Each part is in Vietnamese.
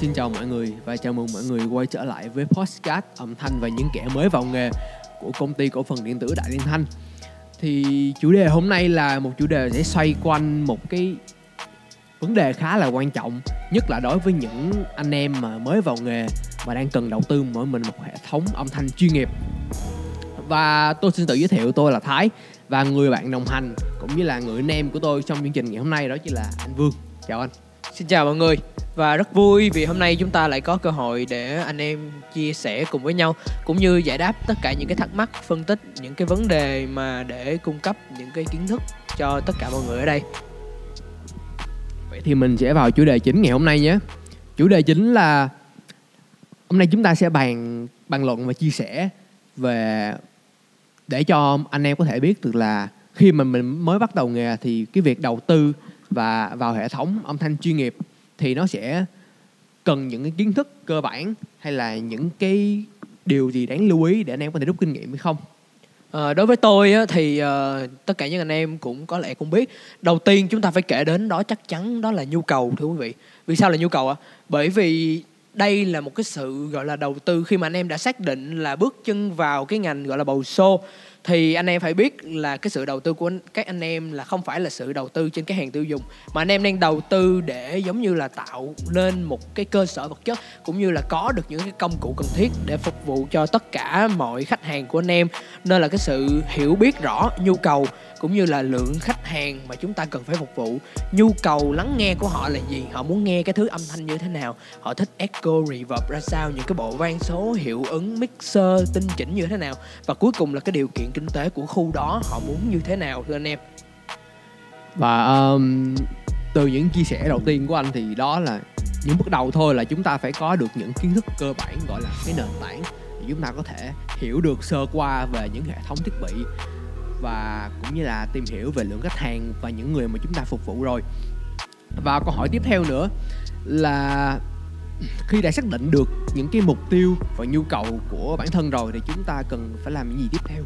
Xin chào mọi người và chào mừng mọi người quay trở lại với podcast âm thanh và những kẻ mới vào nghề của công ty cổ phần điện tử Đại Liên Thanh. Thì chủ đề hôm nay là một chủ đề sẽ xoay quanh một cái vấn đề khá là quan trọng, nhất là đối với những anh em mà mới vào nghề và đang cần đầu tư mỗi mình một hệ thống âm thanh chuyên nghiệp. Và tôi xin tự giới thiệu tôi là Thái và người bạn đồng hành cũng như là người anh em của tôi trong chương trình ngày hôm nay đó chính là anh Vương. Chào anh. Xin chào mọi người và rất vui vì hôm nay chúng ta lại có cơ hội để anh em chia sẻ cùng với nhau cũng như giải đáp tất cả những cái thắc mắc, phân tích những cái vấn đề mà để cung cấp những cái kiến thức cho tất cả mọi người ở đây. Vậy thì mình sẽ vào chủ đề chính ngày hôm nay nhé. Chủ đề chính là hôm nay chúng ta sẽ bàn bàn luận và chia sẻ về để cho anh em có thể biết được là khi mà mình mới bắt đầu nghề thì cái việc đầu tư và vào hệ thống âm thanh chuyên nghiệp thì nó sẽ cần những cái kiến thức cơ bản hay là những cái điều gì đáng lưu ý để anh em có thể rút kinh nghiệm hay không? À, đối với tôi á, thì uh, tất cả những anh em cũng có lẽ cũng biết đầu tiên chúng ta phải kể đến đó chắc chắn đó là nhu cầu thưa quý vị. Vì sao là nhu cầu ạ? À? bởi vì đây là một cái sự gọi là đầu tư khi mà anh em đã xác định là bước chân vào cái ngành gọi là bầu xô thì anh em phải biết là cái sự đầu tư của các anh em là không phải là sự đầu tư trên cái hàng tiêu dùng, mà anh em đang đầu tư để giống như là tạo nên một cái cơ sở vật chất, cũng như là có được những cái công cụ cần thiết để phục vụ cho tất cả mọi khách hàng của anh em. Nên là cái sự hiểu biết rõ nhu cầu, cũng như là lượng khách hàng mà chúng ta cần phải phục vụ. Nhu cầu lắng nghe của họ là gì? Họ muốn nghe cái thứ âm thanh như thế nào? Họ thích echo, reverb ra sao? Những cái bộ vang số, hiệu ứng, mixer, tinh chỉnh như thế nào? Và cuối cùng là cái điều kiện kinh tế của khu đó họ muốn như thế nào thưa anh em? Và um, từ những chia sẻ đầu tiên của anh thì đó là những bước đầu thôi là chúng ta phải có được những kiến thức cơ bản gọi là cái nền tảng để chúng ta có thể hiểu được sơ qua về những hệ thống thiết bị và cũng như là tìm hiểu về lượng khách hàng và những người mà chúng ta phục vụ rồi. Và câu hỏi tiếp theo nữa là khi đã xác định được những cái mục tiêu và nhu cầu của bản thân rồi thì chúng ta cần phải làm những gì tiếp theo?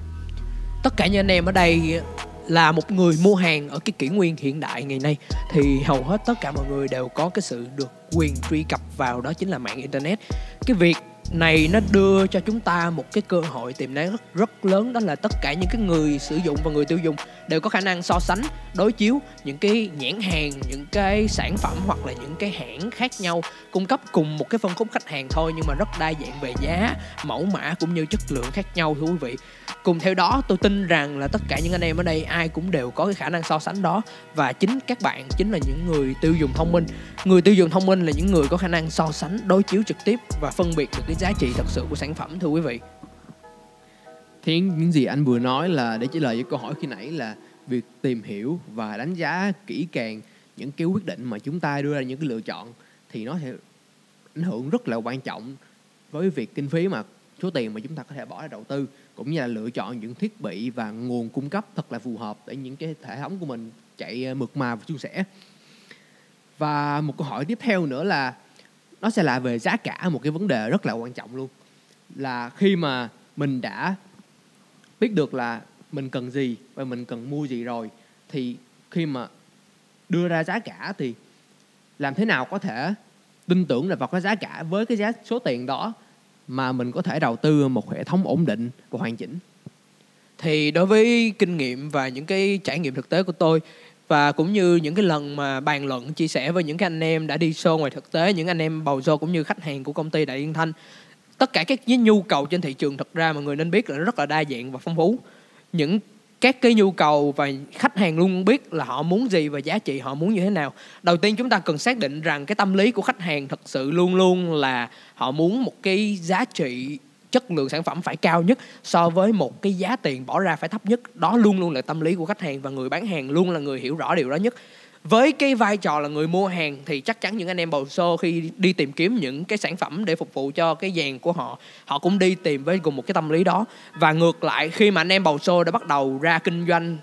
Tất cả những anh em ở đây là một người mua hàng ở cái kỷ nguyên hiện đại ngày nay. Thì hầu hết tất cả mọi người đều có cái sự được quyền truy cập vào đó chính là mạng internet. Cái việc này nó đưa cho chúng ta một cái cơ hội tiềm năng rất rất lớn, đó là tất cả những cái người sử dụng và người tiêu dùng đều có khả năng so sánh, đối chiếu những cái nhãn hàng, những cái sản phẩm hoặc là những cái hãng khác nhau, cung cấp cùng một cái phân khúc khách hàng thôi nhưng mà rất đa dạng về giá, mẫu mã cũng như chất lượng khác nhau, thưa quý vị cùng theo đó, tôi tin rằng là tất cả những anh em ở đây ai cũng đều có cái khả năng so sánh đó. Và chính các bạn chính là những người tiêu dùng thông minh. Người tiêu dùng thông minh là những người có khả năng so sánh, đối chiếu trực tiếp và phân biệt được cái giá trị thật sự của sản phẩm, thưa quý vị. Thì những gì anh vừa nói là để trả lời với câu hỏi khi nãy là việc tìm hiểu và đánh giá kỹ càng những cái quyết định mà chúng ta đưa ra, những cái lựa chọn thì nó sẽ ảnh hưởng rất là quan trọng với việc kinh phí mà, số tiền mà chúng ta có thể bỏ ra đầu tư cũng như là lựa chọn những thiết bị và nguồn cung cấp thật là phù hợp để những cái hệ thống của mình chạy ờ, mượt mà và suôn sẻ. Và một câu hỏi tiếp theo nữa là nó sẽ là về giá cả một cái vấn đề rất là quan trọng luôn. Là khi mà mình đã biết được là mình cần gì và mình cần mua gì rồi, thì khi mà đưa ra giá cả thì làm thế nào có thể tin tưởng là vào cái giá cả với cái giá số tiền đó mà mình có thể đầu tư một hệ thống ổn định và hoàn chỉnh. Thì đối với kinh nghiệm và những cái trải nghiệm thực tế của tôi, và cũng như những cái lần mà bàn luận, chia sẻ với những cái anh em đã đi show ngoài thực tế, những anh em bầu show cũng như khách hàng của công ty đại yên thanh, tất cả các cái nhu cầu trên thị trường thật ra mọi người nên biết là nó rất là đa dạng và phong phú. Những các cái nhu cầu và khách hàng luôn biết là họ muốn gì và giá trị họ muốn như thế nào. Đầu tiên chúng ta cần xác định rằng cái tâm lý của khách hàng thật sự luôn luôn là họ muốn một cái giá trị, chất lượng sản phẩm phải cao nhất so với một cái giá tiền bỏ ra phải thấp nhất. Đó luôn luôn là tâm lý của khách hàng và người bán hàng luôn là người hiểu rõ điều đó nhất với cái vai trò là người mua hàng thì chắc chắn những anh em bầu xô khi đi tìm kiếm những cái sản phẩm để phục vụ cho cái dàn của họ họ cũng đi tìm với cùng một cái tâm lý đó. Và ngược lại, khi mà anh em bầu xô đã bắt đầu ra kinh doanh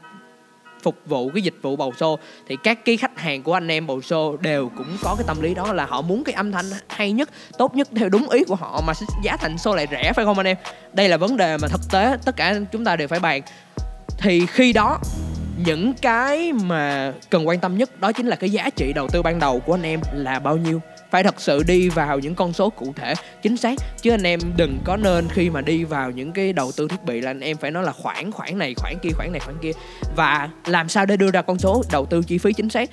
phục vụ cái dịch vụ bầu xô, thì các cái khách hàng của anh em bầu xô đều cũng có cái tâm lý đó là họ muốn cái âm thanh hay nhất, tốt nhất theo đúng ý của họ mà giá thành xô lại rẻ, phải không anh em? Đây là vấn đề mà thực tế, tất cả chúng ta đều phải bàn. Thì khi đó những cái mà cần quan tâm nhất đó chính là cái giá trị đầu tư ban đầu của anh em là bao nhiêu. Phải thật sự đi vào những con số cụ thể, chính xác. Chứ anh em đừng có nên khi mà đi vào những cái đầu tư thiết bị là anh em phải nói là khoản khoản này, khoản kia, khoản này, khoản kia. Và làm sao để đưa ra con số đầu tư chi phí chính xác?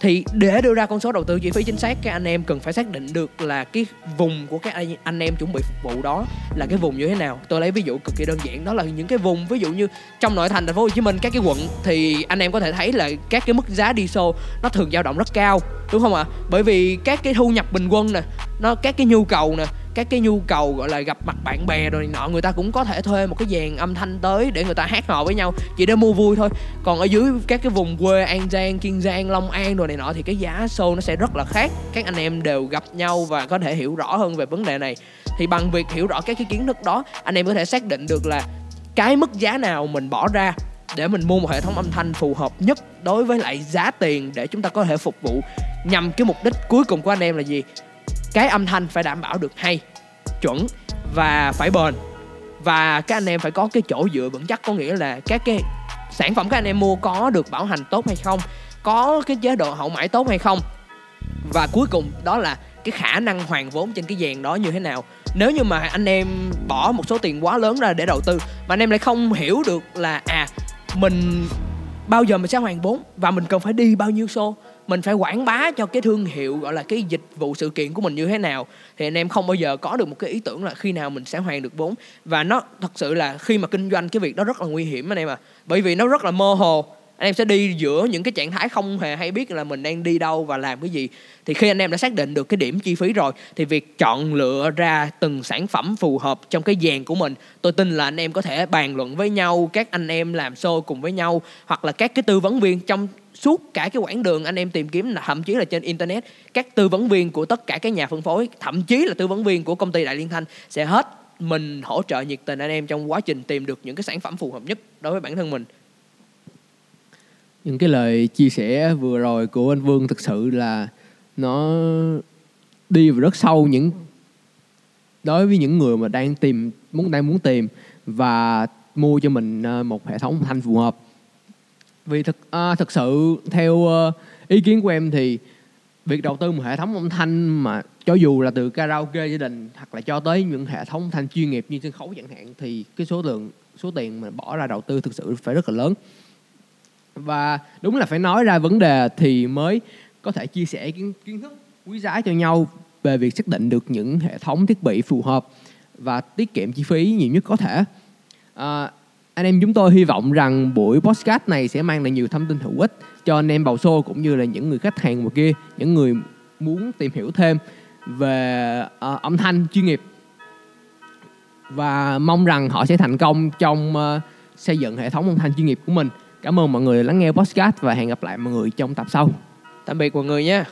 Thì để đưa ra con số đầu tư chi phí chính xác các anh em cần phải xác định được là cái vùng của các anh, anh em chuẩn bị phục vụ đó là cái vùng như thế nào. Tôi lấy ví dụ cực kỳ đơn giản đó là những cái vùng ví dụ như trong nội thành thành phố Hồ Chí Minh các cái quận thì anh em có thể thấy là các cái mức giá đi xô nó thường dao động rất cao đúng không ạ? Bởi vì các cái thu nhập bình quân nè nó các cái nhu cầu nè các cái nhu cầu, gọi là, gặp mặt bạn bè rồi nọ, người ta cũng có thể thuê một cái dàn âm thanh tới để người ta hát hò với nhau, chỉ để mua vui thôi. Còn ở dưới các cái vùng quê an giang, kiên giang, long an rồi này nọ thì cái giá show nó sẽ rất là khác. Các anh em đều gặp nhau và có thể hiểu rõ hơn về vấn đề này. Thì bằng việc hiểu rõ các cái kiến thức đó, anh em có thể xác định được là cái mức giá nào mình bỏ ra để mình mua một hệ thống âm thanh phù hợp nhất đối với lại giá tiền để chúng ta có thể phục vụ nhằm cái mục đích cuối cùng của anh em là gì? Cái âm thanh phải đảm bảo được hay, chuẩn và phải bền. Và các anh em phải có cái chỗ dựa vững chắc, có nghĩa là các cái sản phẩm các anh em mua có được bảo hành tốt hay không, có cái chế độ hậu mãi tốt hay không. Và cuối cùng đó là cái khả năng hoàn vốn trên cái dàn đó như thế nào. Nếu như mà anh em bỏ một số tiền quá lớn ra để đầu tư mà anh em lại không hiểu được là à mình bao giờ mình sẽ hoàn vốn và mình cần phải đi bao nhiêu show mình phải quảng bá cho cái thương hiệu, gọi là cái dịch vụ sự kiện của mình như thế nào. Thì anh em không bao giờ có được một cái ý tưởng là khi nào mình sẽ hoàn được vốn. Và nó thật sự là khi mà kinh doanh cái việc đó rất là nguy hiểm anh em à bởi vì nó rất là mơ hồ. Anh em sẽ đi giữa những cái trạng thái không hề hay biết là mình đang đi đâu và làm cái gì. Thì khi anh em đã xác định được cái điểm chi phí rồi, thì việc chọn lựa ra từng sản phẩm phù hợp trong cái dàn của mình, tôi tin là anh em có thể bàn luận với nhau, các anh em làm show cùng với nhau, hoặc là các cái tư vấn viên trong suốt cả cái quãng đường anh em tìm kiếm, thậm chí là trên internet, các tư vấn viên của tất cả các nhà phân phối, thậm chí là tư vấn viên của công ty đại liên thanh sẽ hết mình hỗ trợ nhiệt tình anh em trong quá trình tìm được những cái sản phẩm phù hợp nhất đối với bản thân mình. Những cái lời chia sẻ vừa rồi của anh Vương thực sự là nó đi vào rất sâu những, đối với những người mà đang tìm, muốn, đang muốn tìm và mua cho mình ờ, một hệ thống thanh phù hợp vì thực à, thực sự theo uh, ý kiến của em thì việc đầu tư một hệ thống âm thanh mà cho dù là từ karaoke gia đình hoặc là cho tới những hệ thống thanh chuyên nghiệp như sân khấu chẳng hạn thì cái số lượng số tiền mà bỏ ra đầu tư thực sự phải rất là lớn. Và đúng là phải nói ra vấn đề thì mới có thể chia sẻ kiến, kiến thức quý giá cho nhau về việc xác định được những hệ thống thiết bị phù hợp và tiết kiệm chi phí nhiều nhất có thể. À, anh em chúng tôi hy vọng rằng buổi podcast này sẽ mang lại nhiều thông tin hữu ích cho anh em bầu xô cũng như là những người khách hàng ngoài kia những người muốn tìm hiểu thêm về uh, âm thanh chuyên nghiệp. Và mong rằng họ sẽ thành công trong uh, xây dựng hệ thống âm thanh chuyên nghiệp của mình. Cảm ơn mọi người lắng nghe podcast và hẹn gặp lại mọi người trong tập sau. Tạm biệt mọi người nhé